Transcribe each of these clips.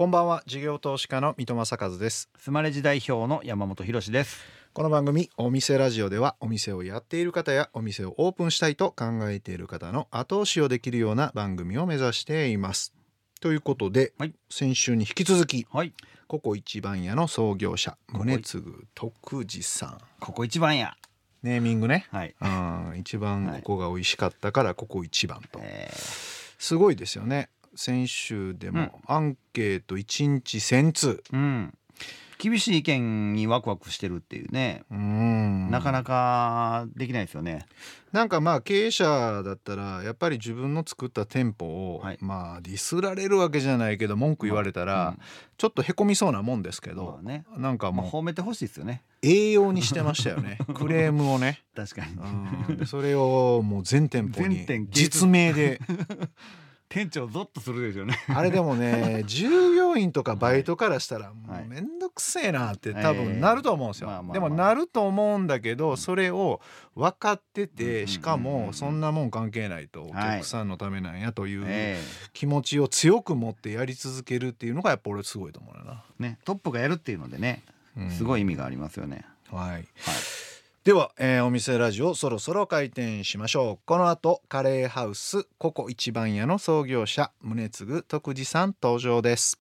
こんばんは。事業投資家の三戸正和です。スマレジ代表の山本博です。この番組お店ラジオではお店をやっている方やお店をオープンしたいと考えている方の後押しをできるような番組を目指しています。ということで、はい、先週に引き続き、はい、ここ一番屋の創業者宗次徳次さん。ここ一番屋ネーミングね、はい、うん一番ここが美味しかったからここ一番と、はい、すごいですよね先週でもアンケート1日1000通、うん、厳しい意見にワクワクしてるっていうね。うん。なかなかできないですよね。なんかまあ経営者だったらやっぱり自分の作った店舗を、はい、まあディスられるわけじゃないけど文句言われたら、うん、ちょっとへこみそうなもんですけど、ね、なんかもう、褒めてほしいですよね。栄養にしてましたよね。クレームをね。確かに。それをもう全店舗に実名で 店長ゾッとするでしょうね。あれでもね 従業員とかバイトからしたらもう面倒くせえなって多分なると思うんですよ、でもなると思うんだけどそれを分かっててしかもそんなもん関係ないとお客さんのためなんやという気持ちを強く持ってやり続けるっていうのがやっぱ俺すごいと思うな、ね、トップがやるっていうのでねすごい意味がありますよね、はい、はいでは、えー、お店ラジオそろそろ開店しましょう。この後カレーハウスココ一番屋の創業者宗次徳次さん登場です。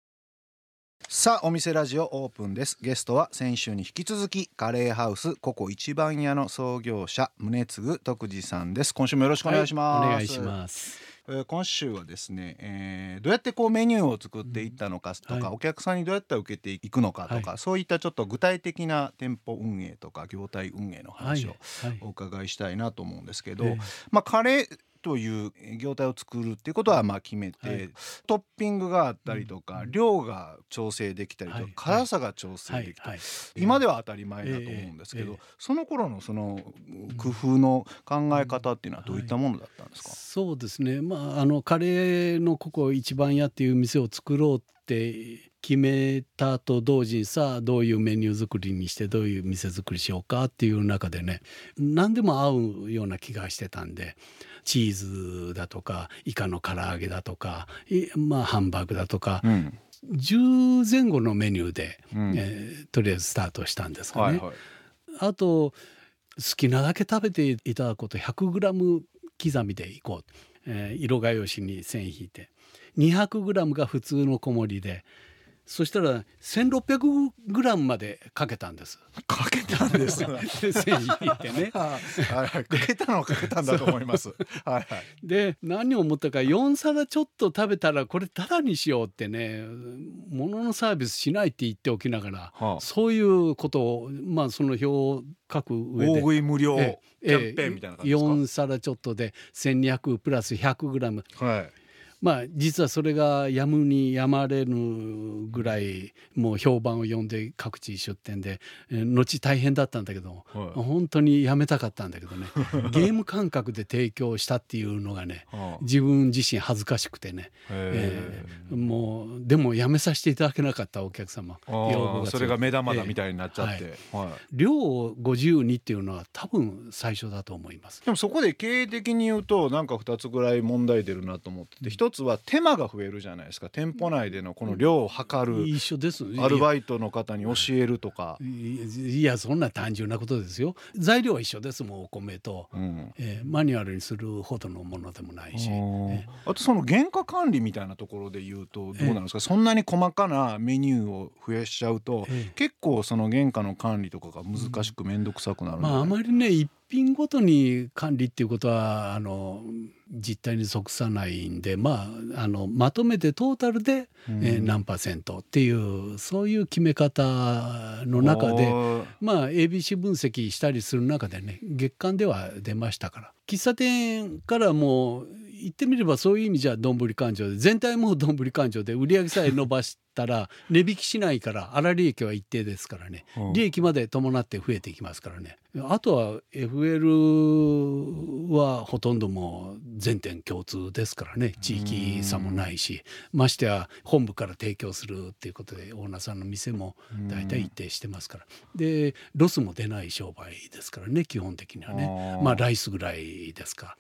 さあお店ラジオオープンです。ゲストは先週に引き続きカレーハウスココ一番屋の創業者宗次徳次さんです。今週もよろしくお願いします、はい、お願いします。え今週はですね、えー、どうやってこうメニューを作っていったのかとか、うん。はい、お客さんにどうやって受けていくのかとか、はい、そういったちょっと具体的な店舗運営とか業態運営の話をお伺いしたいなと思うんですけど、まあ、カレーという業態を作るっていうことはまあ決めて、はい、トッピングがあったりとか、うん、量が調整できたりとか、はい、辛さが調整できたり、今では当たり前だと思うんですけど、えーえ。ー、その頃のその工夫の考え方っていうのはどういったものだったんですか、そうですね、まあ、あのカレーのここ一番屋っていう店を作ろうって決めたと同時にさあどういうメニュー作りにしてどういう店作りしようかっていう中でね何でも合うような気がしてたんでチーズだとかイカの唐揚げだとかまあハンバーグだとか、うん、10前後のメニューで、うん、えー、とりあえずスタートしたんですかね。はいはい、あと好きなだけ食べていただくこと 100g 刻みでいこう、えー、色画用紙に線引いて。200g が普通の小盛りでそしたら1600グラムまでかけたんです。かけたんです。線引いてね。はい、かけたのはかけたんだと思います。はいはい。で何を思ったか4皿ちょっと食べたらこれタダにしようってね物のサービスしないって言っておきながら、はあ、そういうことをまあその表を書く上で大食い無料キャンペーンみたいな感じですか？4皿ちょっとで1200プラス100グラム。はい。まあ実はそれがやむにやまれぬぐらいもう評判を呼んで各地出店で、え後大変だったんだけど、はい、本当にやめたかったんだけどね。ゲーム感覚で提供したっていうのがね自分自身恥ずかしくてね、えー、もうでもやめさせていただけなかったお客様。それが目玉だみたいになっちゃって、量を50にっていうのは多分最初だと思います。でもそこで経営的に言うとなんか2つぐらい問題出るなと思ってて一つは手間が増えるじゃないですか。店舗内でのこの量を測る、一緒です。アルバイトの方に教えるとか。いやそんな単純なことですよ。材料は一緒ですもんお米と、うん、えー、マニュアルにするほどのものでもないし、えー、あとその原価管理みたいなところで言うとどうなんですか、えー、そんなに細かなメニューを増やしちゃうと、えー、結構その原価の管理とかが難しく面倒くさくなる、まああまりね一品ごとに管理っていうことはあの実態に即さないんで、まあ、あのまとめてトータルで、うん、えー、何パーセントっていうそういう決め方の中で、まあ、ABC 分析したりする中でね月間では出ましたから。喫茶店からもう言ってみればそういう意味じゃどんぶり勘定で全体もどんぶり勘定で売り上げさえ伸ばしたら値引きしないから粗利益は一定ですからね、利益まで伴って増えていきますからね。あとは FL はほとんどもう全店共通ですからね。地域差もないしましてや本部から提供するっていうことでオーナーさんの店も大体一定してますから。でロスも出ない商売ですからね基本的にはね。まあライスぐらいですか。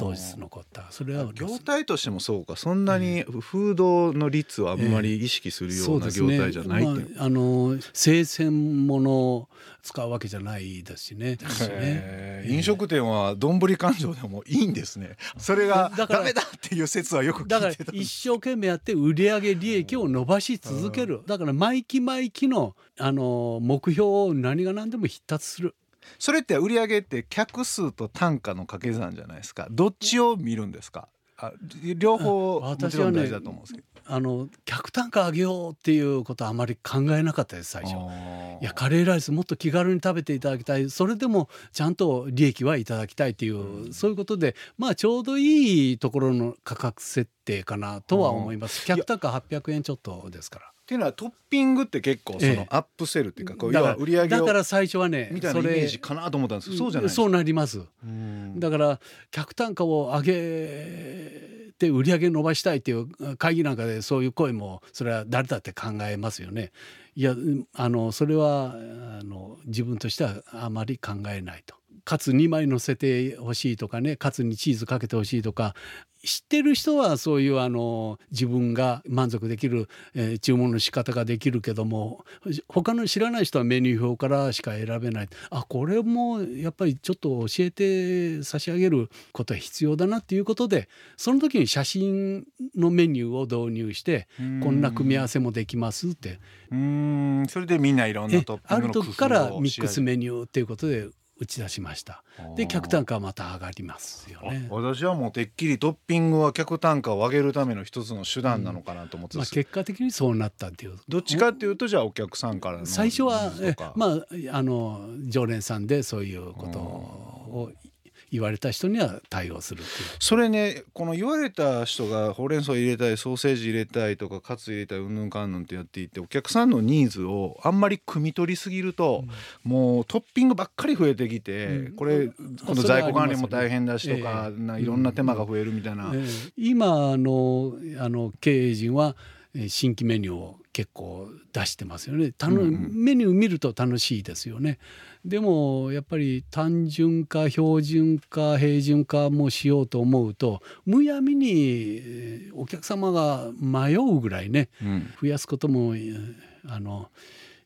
当日残った。それは業態としてもそうか。そんなにフードの率はあんまり意識識するような業態じゃないっていう、ねまあ、あの生鮮物を使うわけじゃないですしね。ね飲食店はどんぶり勘定でもいいんですね。それがダメだっていう説はよく聞いてだから一生懸命やって売上利益を伸ばし続ける。だから毎期毎期のあの目標を何が何でも必達する。それって売上って客数と単価の掛け算じゃないですか。どっちを見るんですか？あ両方もちろん大事だと思うんですけど。あの客単価上げようっていうことはあまり考えなかったです最初。いやカレーライスもっと気軽に食べていただきたいそれでもちゃんと利益はいただきたいっていう、うん、そういうことでまあちょうどいいところの価格設定かなとは思います。客単価800円ちょっとですから。っていうのはトッピングって結構そのアップセルっていうか、こう要は売り上げだから最初はねみたいなイメージかなと思ったんですけどそうじゃないそうなります。だから客単価を上げて売り上げ伸ばしたいっていう会議なんかでそういう声もそれは誰だって考えますよね。いやあのそれはあの自分としてはあまり考えないと。カツ2枚乗せてほしいとかねカツにチーズかけてほしいとか。知ってる人はそういうあの自分が満足できる、えー、注文の仕方ができるけども他の知らない人はメニュー表からしか選べない。あこれもやっぱりちょっと教えて差し上げることは必要だなっていうことでその時に写真のメニューを導入してこんな組み合わせもできますって。うん。それでみんないろんなトッピングの工夫をある時からミックスメニューっていうことで打ち出しました。で客単価はまた上がりますよね。私はもうてっきりトッピングは客単価を上げるための一つの手段なのかなと思って、うん、まあ、結果的にそうなったっていう。どっちかっていうとじゃあお客さんからの最初はえまああの常連さんでそういうことを言われた人には対応するそれねこの言われた人がほうれん草入れたいソーセージ入れたいとかカツ入れたいうんぬんかんぬんってやっていてお客さんのニーズをあんまり汲み取りすぎると、うん、もうトッピングばっかり増えてきて、うん、これ今度在庫管理も大変だしとか、えー、ないろんな手間が増えるみたいな。えー、今のあの経営陣は新規メニューを結構出してますよね、うんうん、メニュー見ると楽しいですよね。でもやっぱり単純化標準化平準化もしようと思うとむやみにお客様が迷うぐらいね、うん、増やすこともあの、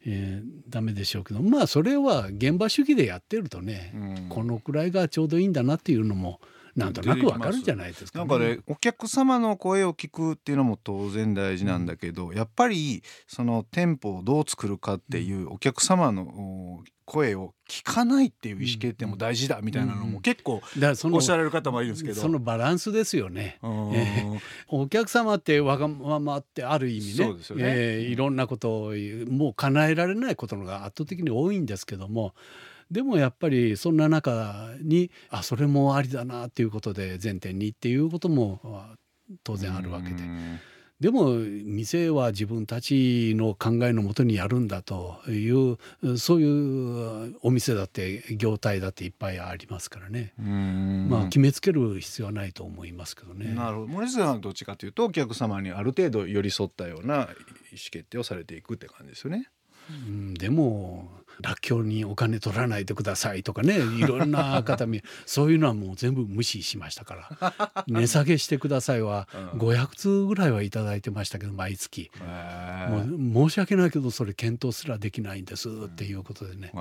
えー、ダメでしょうけどまあそれは現場主義でやってるとね、うん、このくらいがちょうどいいんだなっていうのもなんとなくわかるじゃないですか、ね、なんかねお客様の声を聞くっていうのも当然大事なんだけど、うん、やっぱりその店舗をどう作るかっていうお客様の声を聞かないっていう意思決定も大事だみたいなのも結構おっしゃられる方もいるんですけど、そのバランスですよね、えー、お客様ってわがままってある意味ねね、えー、いろんなことをもう叶えられないことのが圧倒的に多いんですけどもでもやっぱりそんな中にあそれもありだなっていうことで前提にっていうことも当然あるわけで。でも店は自分たちの考えのもとにやるんだというそういうお店だって業態だっていっぱいありますからねまあ決めつける必要はないと思いますけどね。なるほど森下さんはどっちかというとお客様にある程度寄り添ったような意思決定をされていくって感じですよね。うん、でもらっきょうにお金取らないでくださいとかね いろんな方にそういうのはもう全部無視しましたから。値下げしてくださいは500通ぐらいはいただいてましたけど毎月。もう申し訳ないけどそれ検討すらできないんですっていうことでね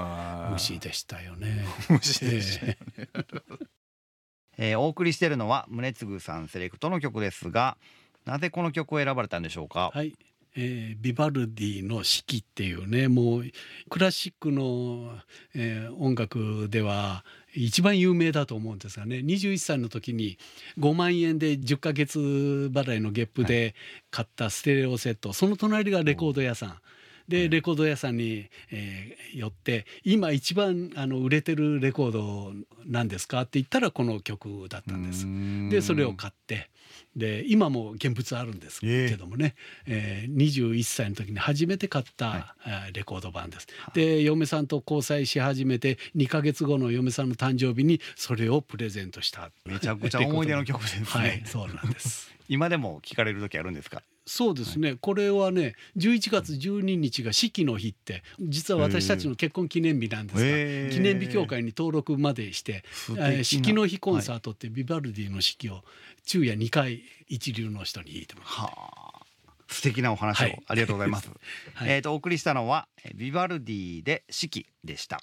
無視でしたよね。無視でしたよね、えー、お送りしているのは宗次さんセレクトの曲ですがなぜこの曲を選ばれたんでしょうか？はいえー、ビバルディの「四季」っていうねもうクラシックの、えー、音楽では一番有名だと思うんですがね21歳の時に5万円で10ヶ月払いの月賦で買ったステレオセット、はい、その隣がレコード屋さん。でレコード屋さんに、えー、寄って今一番あの売れてるレコードなんですか？って言ったらこの曲だったんです。でそれを買ってで今も現物あるんですけどもね、えー、えー、21歳の時に初めて買った、はい、レコード版です。で嫁さんと交際し始めて2か月後の嫁さんの誕生日にそれをプレゼントした。めちゃくちゃ思い出の曲ですね。はい、そうなんです。今でも聞かれる時あるんですか？そうですね、はい、これはね11月12日が四季の日って実は私たちの結婚記念日なんですが記念日協会に登録までして四季の日コンサートってビバルディの四季を昼夜2回一流の人に弾いてもらって。素敵なお話を、はい。ありがとうございます。はい。えっ、とお送りしたのはえビバルディで四季でした。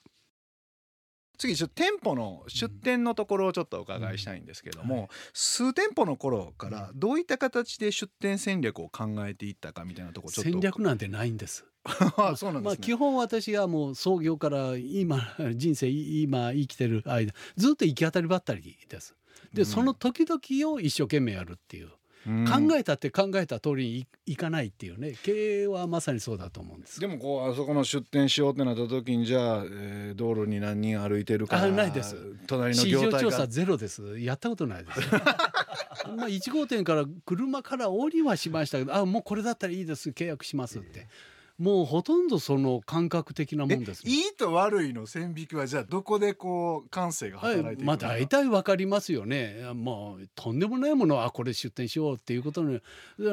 次ちょっと店舗の出店のところをちょっとお伺いしたいんですけれども、数店舗の頃からどういった形で出店戦略を考えていったかみたいなところちょっと戦略なんてないんです。あ そうなんまあ、ですね、基本私がもう創業から今人生今生きてる間ずっと行き当たりばったりです。で、うん。その時々を一生懸命やるっていう、うん考えたって考えた通りにいいかないっていうね。経営はまさにそうだと思うんです。でもこうあそこの出店しようってなった時にじゃあ、えー道路に何人歩いてるかあないです。隣の市場調査業態がゼロです。やったことないです。まあ1号店から車から降りはしましたけどあもうこれだったらいいです。契約しますってもうほとんどその感覚的なもえんですね。いいと悪いの？線引きはじゃあどこでこう感性がはい働いていくのまあか、大体わかりますよね。もうとんでもないものはあこれ出店しようっていうことに。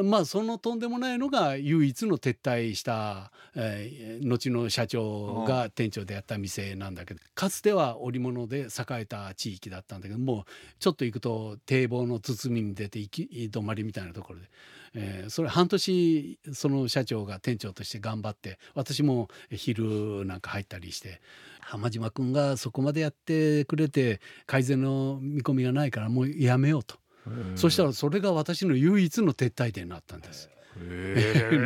まあそのとんでもないのが唯一の撤退した、えー後の社長が店長でやった店なんだけど。かつては織物で栄えた地域だったんだけどもうちょっと行くと堤防の包みに出て行き止まりみたいなところで、えーそれ半年その社長が店長として頑張って私も昼なんか入ったりして浜島君がそこまでやってくれて改善の見込みがないからもうやめようと、うん。そしたらそれが私の唯一の撤退点になったんです、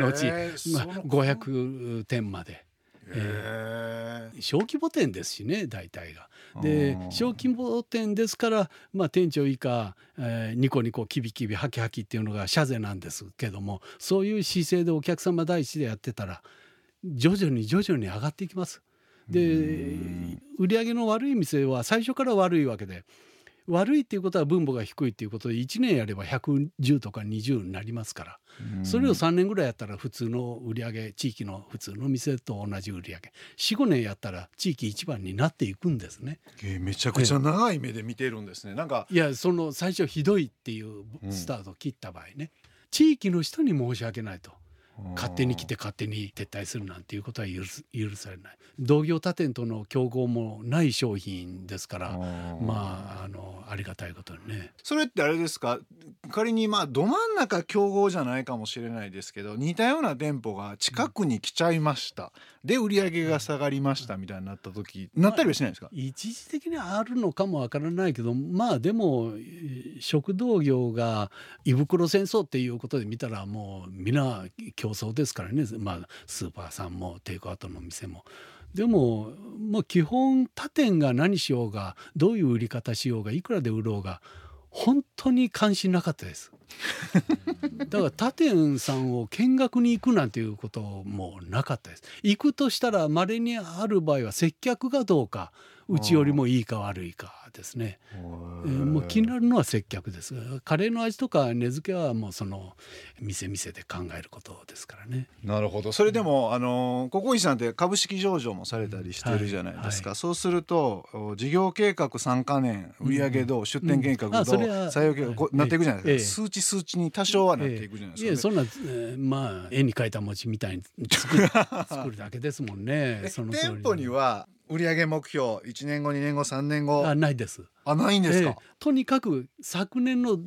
後、まあ、その500点まで。へ小規模店ですしね大体が。ーでうん小規模店ですから、まあ、店長以下、えーニコニコキビキビハキハキっていうのが社税なんですけどもそういう姿勢でお客様第一でやってたら徐々に徐々に上がっていきます。でうん売り上げの悪い店は最初から悪いわけで悪いっていうことは分母が低いっていうことで1年やれば110とか20になりますから。それを3年ぐらいやったら普通の売り上げ地域の普通の店と同じ売り上げ。45年やったら地域一番になっていくんですね。えーめちゃくちゃ長い目で見てるんですね。なんか。いやその最初ひどいっていうスタートを切った場合ね、地域の人に申し訳ないと勝手に来て勝手に撤退するなんていうことは許されない。同業他店との競合もない商品ですからまああのありがたいことにね。それってあれですか？仮にまあど真ん中競合じゃないかもしれないですけど似たような店舗が近くに来ちゃいました、で売り上げが下がりましたみたいになった時なったりはしないですか、一時的にあるのかもわからないけどまあでもえー食道業が胃袋戦争っていうことで見たらもう皆競争ですからね、まあ、スーパーさんもテイクアウトの店も。でももう基本他店が何しようがどういう売り方しようがいくらで売ろうが本当に関心なかったです。だから他店さんを見学に行くなんていうこともなかったです。行くとしたら稀にある場合は接客がどうかうちよりもいいか悪いかですね。えーもう気になるのは接客です。カレーの味とか根付けはもうその店店で考えることですからね。なるほど。それでも、あのココイチさんって株式上場もされたりしてるじゃないですか、はい。そうするとお事業計画3か年売上どう、出店計画どう、あそれは採用計画こうなっていくじゃないですか、ええ。数値数値に多少はなっていくじゃないですか、そんな、えーまあ絵に描いた餅みたいに作る 作るだけですもんね。店舗には売上目標1年後2年後3年後。あないです。あないんですか、ええ。とにかく昨年の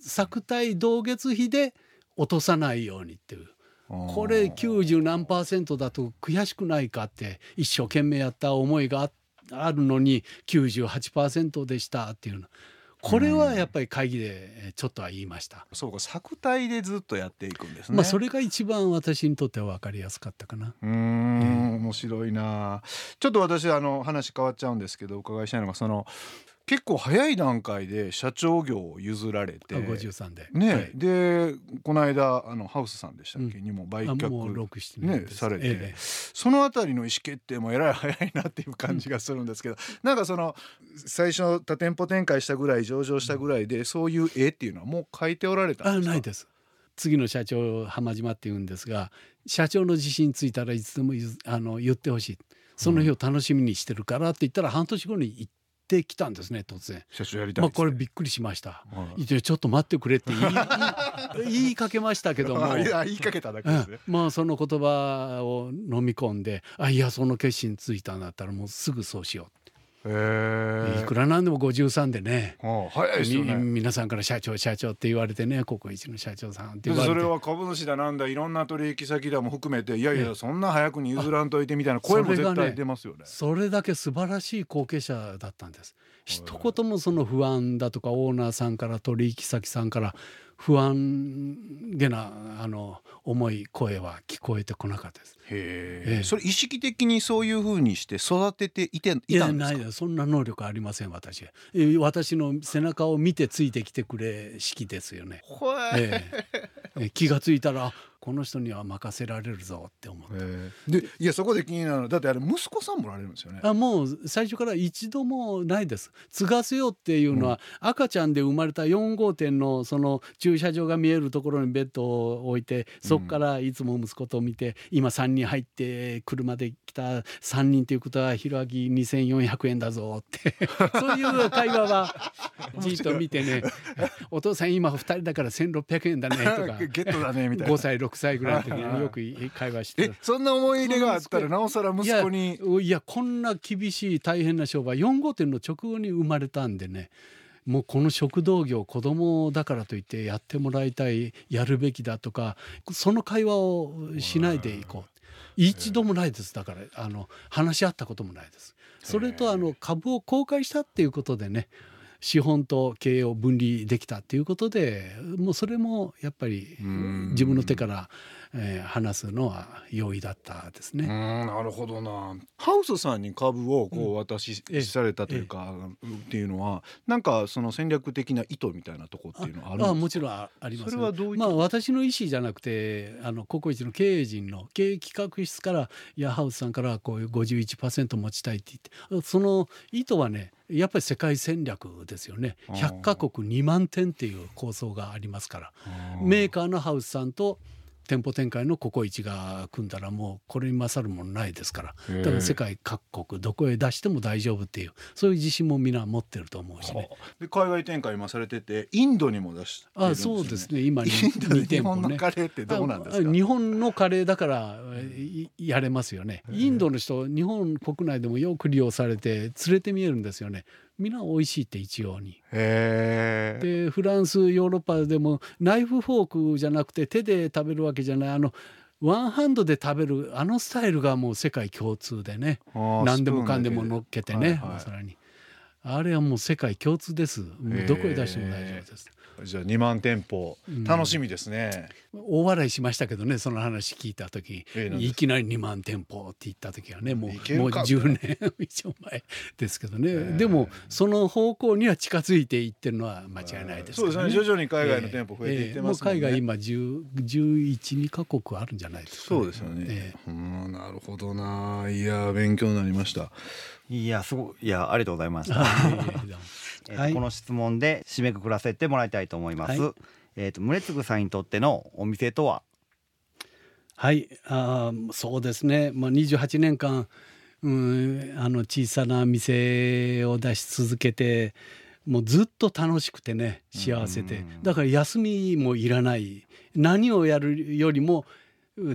作体同月比で落とさないようにっていう。これ90何パーセントだと悔しくないかって一生懸命やった思いがああるのに98%でしたっていうのこれはやっぱり会議でちょっとは言いました。そうか作体でずっとやっていくんですね。まあそれが一番私にとっては分かりやすかったかな。うーん面白いなちょっと私あの話変わっちゃうんですけどお伺いしたいのがその結構早い段階で社長業を譲られてあ53で。ね、はい。でこの間あのハウスさんでしたっけ、うにも売あ却もう6、7年ねされて、ええ。そのあたりの意思決定もえらい早いなっていう感じがするんですけど、なんかその最初多店舗展開したぐらい上場したぐらいでそういう絵っていうのはもう描いておられたあんですか？ないです。次の社長浜島って言うんですが社長の自信ついたらいつでもあの言ってほしい。その日を楽しみにしてるからって言ったら半年後に行ってきたんですね突然。社長やりたいまあ、これびっくりしました。はいちょっと待ってくれって言い 言いかけましたけども 言いかけただけですね。うんまあその言葉を飲み込んであいやその決心ついたんだったらもうすぐそうしようへいくらなんでも53でね。あ早いですよみね皆さんから社長社長って言われてねココイチの社長さんって言われて。それは株主だなんだいろんな取引先だも含めていやいやそんな早くに譲らんといてみたいな声も絶対出ますよね。それだけ素晴らしい後継者だったんです。一言もその不安だとかオーナーさんから取引先さんから不安げなあの重い声は聞こえてこなかったです。へえ。ええ。それ意識的にそういうふうにして育てていていたんですか？ないです。そんな能力ありません私。えー私の背中を見てついてきてくれ式ですよね、ほえ。ー気がついたらあこの人には任せられるぞって思ってへえでいやそこで気になるのだってあれ息子さんもおられるんですよね。あもう最初から一度もないです。継がせようっていうのは、赤ちゃんで生まれた4号店のその駐車場が見えるところにベッドを置いてそこからいつも息子と見て、今3人入って車で来た3人ということはひろあき2400円だぞって。そういう会話はじっと見てね「お父さん今2人だから1600円だね」とか。ゲットだねみたいな。5。歳6歳ぐらいの時によく会話して。えそんな思い入れがあったらなおさら息子に。いやいやこんな厳しい大変な商売。4号店の直後に生まれたんでね。もうこの食道業子供だからといってやってもらいたいやるべきだとかその会話をしないでいこう。一度もないです。だからあの話し合ったこともないです。それとあの株を公開したっていうことでね資本と経営を分離できたっていうことでもうそれもやっぱりうん。自分の手から、えー話すのは容易だったですね。んなるほどな。ハウスさんに株をこうお渡しええされたというか、っていうのはなんかその戦略的な意図みたいなとこっていうのはあるんですか？あもちろんああります。それはどういった？まあ私の意思じゃなくてあのココイチの経営陣の経営企画室からいやハウスさんからこういう51%持ちたいって言ってその意図はねやっぱり世界戦略ですよね。あー100カ国2万店っていう構想がありますから。メーカーのハウスさんと店舗展開のココイチが組んだらもうこれに勝るものないですから。だから世界各国どこへ出しても大丈夫っていうそういう自信もみんな持ってると思うしね。で海外展開今されててインドにも出してるんあですよ、ね、そうですね。今にインドで2日本のカレーってどうなんですか？あ日本のカレーだからいやれますよね。インドの人日本国内でもよく利用されて連れて見えるんですよねみんな美味しいって一様に。でフランスヨーロッパでもナイフフォークじゃなくて手で食べるわけじゃない。あのワンハンドで食べるあのスタイルがもう世界共通でね。何でもかんでも乗っけてね、はいはい。お皿に。あれはもう世界共通です。どこへ出しても大丈夫ですじゃあ2万店舗。うん。楽しみですね、大笑いしましたけどねその話聞いた時。ええなんで？すいきなり2万店舗って言った時はねもいうけもうるか10年以上前ですけどね、えでもその方向には近づいていってるのは間違いないですそうからですね。徐々に海外の店舗増えていってますもんね、ええもう海外今10 1112カ国あるんじゃないですか、そうですよね、えうんなるほどな。いや勉強になりました。いやすごい。いやありがとうございました。えーとはい。この質問で締めくくらせてもらいたいと思います。はい。えっ、と宗次さんにとってのお店とは？はい。あーそうですね、まあ、28年間、うん、あの小さな店を出し続けてもうずっと楽しくてね幸せでうんだから休みもいらない。何をやるよりもう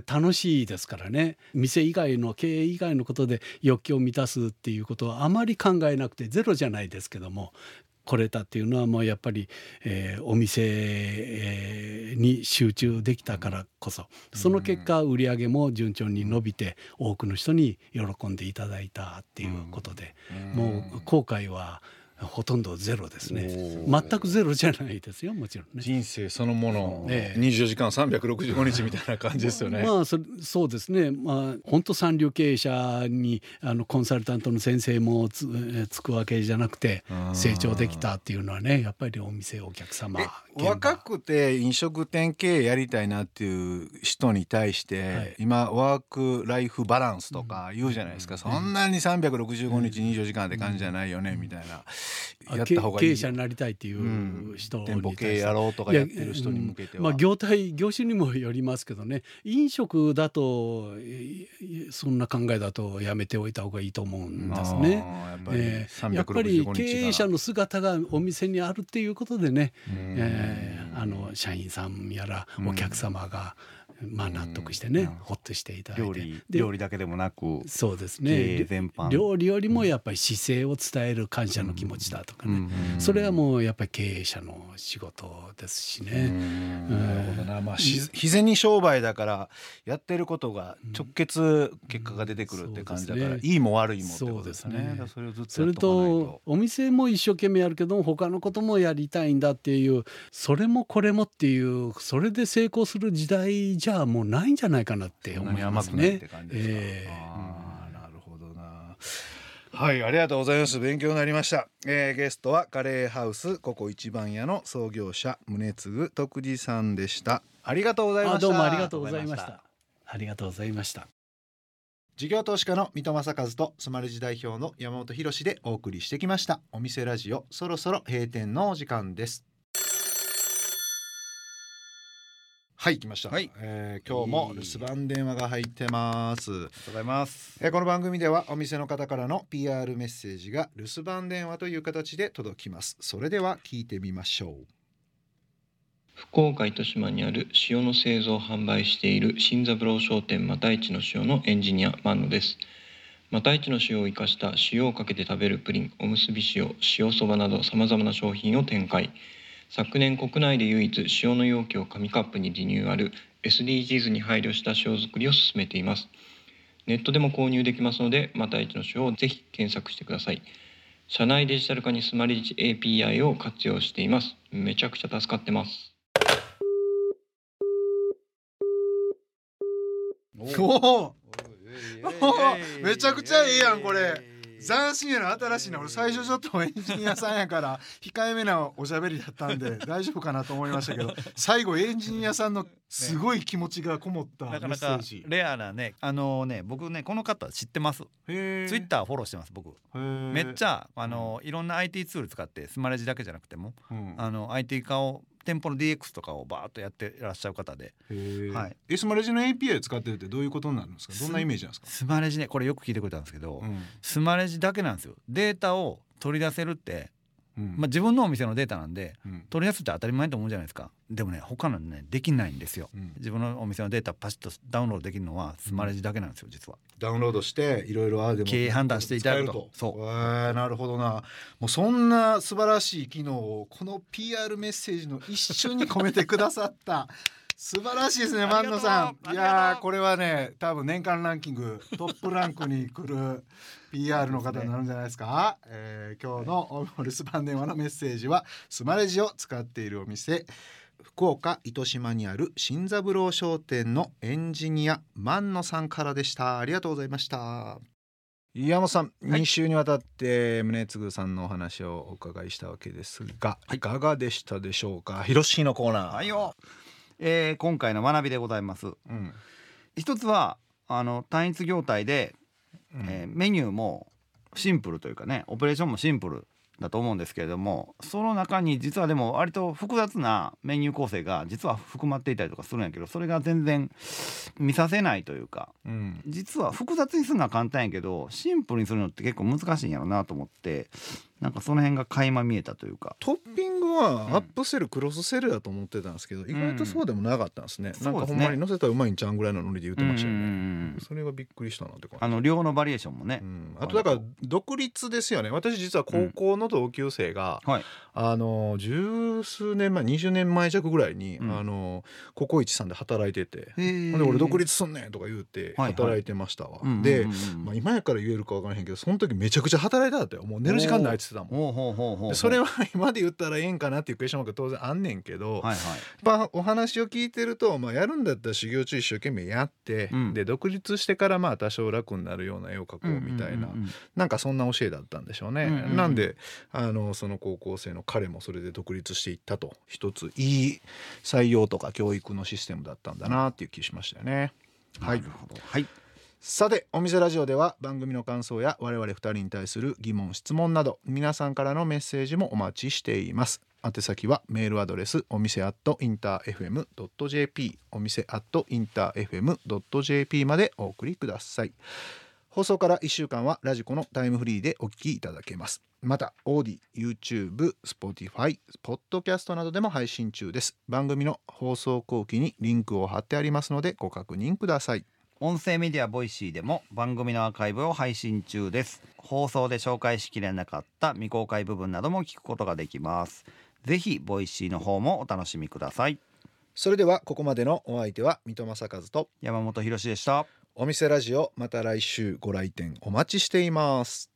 楽しいですからね。店以外の経営以外のことで欲求を満たすっていうことはあまり考えなくてゼロじゃないですけども来れたっていうのはもうやっぱり、えーお店、えーに集中できたからこそその結果売り上げも順調に伸びて多くの人に喜んでいただいたっていうことで、もう後悔はほとんどゼロですね。全くゼロじゃないですよもちろんね。人生そのもの、ええ。24時間365日みたいな感じですよね、まあそそうですね。まあ本当三流経営者にあのコンサルタントの先生もつえつくわけじゃなくてうん。成長できたっていうのはねやっぱりお店お客様若くて飲食店経営やりたいなっていう人に対して、はい。今ワークライフバランスとか言うじゃないですか、そんなに365日24時間って感じじゃないよね、みたいな。あやった方がいい。よ経営者になりたいっていう人に対して。店舗経営やろうとかやってる人に向けてまあ、業態業種にもよりますけどね。飲食だとそんな考えだとやめておいた方がいいと思うんですね。やっぱりえーやっぱ365り経営者の姿がお店にあるっていうことでね、うんえあの社員さんやらお客様がまあ納得してね、うん。ほっとしていただいて。料理で料理だけでもなくそうですね。全般。料理よりもやっぱり姿勢を伝える感謝の気持ちだとかね、うん。それはもうやっぱり経営者の仕事ですしね。なるほどな、まあ、し自然に商売だからやってることが直結結果が出てくるって感じだから、いいも悪いもってことですね。そうですね。それとお店も一生懸命やるけども他のこともやりたいんだっていうそれもこれもっていうそれで成功する時代じゃもうないんじゃないかなって思いますね。すか、ええああなるほどな。はいありがとうございます。勉強になりました、えーゲストはカレーハウスここ一番屋の創業者宗次徳次さんでした。ありがとうございました。あどうもありがとうございました。ありがとうございました。事業投資家の三戸正和とスマレジ代表の山本博でお送りしてきました。お店ラジオそろそろ閉店のお時間ですはい来ました、はい。えー今日も留守番電話が入ってます。ありがとうございます。えーこの番組ではお店の方からの PR メッセージが留守番電話という形で届きます。それでは聞いてみましょう。福岡糸島にある塩の製造販売している新三郎商店又市の塩のエンジニア万野です。又市の塩を生かした塩をかけて食べるプリンおむすび塩塩そばなどさまざまな商品を展開昨年国内で唯一塩の容器を紙カップにリニューアル SDGs に配慮した塩作りを進めています。ネットでも購入できますので又市の塩をぜひ検索してください。社内デジタル化にスマリチ API を活用しています。めちゃくちゃ助かってます。おおめちゃくちゃええやんこれ斬新やな新しいな俺最初ちょっとエンジニアさんやから 控えめなおしゃべりだったんで大丈夫かなと思いましたけど 最後エンジニアさんのすごい気持ちがこもったメなかなかッセージレアなねあのね僕ねこの方知ってます。へツイッターフォローしてます僕。めっちゃ、ゃあのいろんな IT ツール使ってスマレジだけじゃなくてもうん。あの IT 化を店舗の DX とかをバーッとやってらっしゃる方で。はい。エスマレジの API 使ってるってどういうことになるんですか？どんなイメージなんですか、スマレジねこれよく聞いてくれたんですけど、うん。スマレジだけなんですよ。データを取り出せるって、うん。まあ、自分のお店のデータなんでうん。取り出すって当たり前と思うじゃないですか。でもね他のねできないんですよ。うん。自分のお店のデータパシッとダウンロードできるのはスマレジだけなんですよ実は。ダウンロードしていろいろああでも経営判断していただくと。そう。へーなるほどな。もうそんな素晴らしい機能をこの PR メッセージの一瞬に込めてくださった素晴らしいですね万野さん。いやーこれはね多分年間ランキングトップランクに来る PR の方になるんじゃないですか、えー今日のお留守番電話のメッセージはスマレジを使っているお店福岡糸島にある新三郎商店のエンジニア万野さんからでした。ありがとうございました。山本さん、はい。2週にわたって宗次さんのお話をお伺いしたわけですが、い、かがでしたでしょうか？広しのコーナー。はいよ、えー今回の学びでございます。うん一つはあの単一業態で、うん。えーメニューもシンプルというかねオペレーションもシンプルだと思うんですけれどもその中に実はでも割と複雑なメニュー構成が実は含まっていたりとかするんやけどそれが全然見させないというかうん。実は複雑にするのは簡単やけどシンプルにするのって結構難しいんやろうなと思ってなんかその辺が垣間見えたというか。トッピングはアップセル、クロスセルだと思ってたんですけど意外とそうでもなかったんですね、んなんかほんまに乗せたらうまいんちゃうんぐらいのノリで言ってましたよね、うんうんうんそれがびっくりしたなって感じ。あの量のバリエーションもね。う、ん、あとだから独立ですよね。私実は高校の同級生が、はい。あの十数年前20年前弱ぐらいに、うん。あのココイチさんで働いてて、で俺独立すんねんとか言うて働いてましたわ、うんうんうんうんで、まあ、今やから言えるか分からへんけどその時めちゃくちゃ働いてたって。よもう寝る時間ないって言ってたもん。それは 今で言ったらええんかなっていうクエスチョンマーク当然あんねんけど、はいはい。まあ、お話を聞いてると、まあ、やるんだったら修行中一生懸命やって、うん。で独立してからまあ多少楽になるような絵を描こうみたいな、なんかそんな教えだったんでしょうね。うんうんうんなんであのその高校生の彼もそれで独立していったと。一ついい採用とか教育のシステムだったんだなっていう気しましたよね。はいなるほど。はいさてお店ラジオでは番組の感想や我々二人に対する疑問質問など皆さんからのメッセージもお待ちしています。宛先はメールアドレスお店アットインター FM.jp お店アットインター FM.jp までお送りください。放送から1週間は radiko のタイムフリーでお聞きいただけます。またオーディ YouTube、Spotify、ポッドキャストなどでも配信中です。番組の放送後記にリンクを貼ってありますのでご確認ください。音声メディア Voicy でも番組のアーカイブを配信中です。放送で紹介しきれなかった未公開部分なども聞くことができます。ぜひ Voicy の方もお楽しみください。それではここまでのお相手は水戸正和と山本博史でした。お店ラジオまた来週ご来店お待ちしています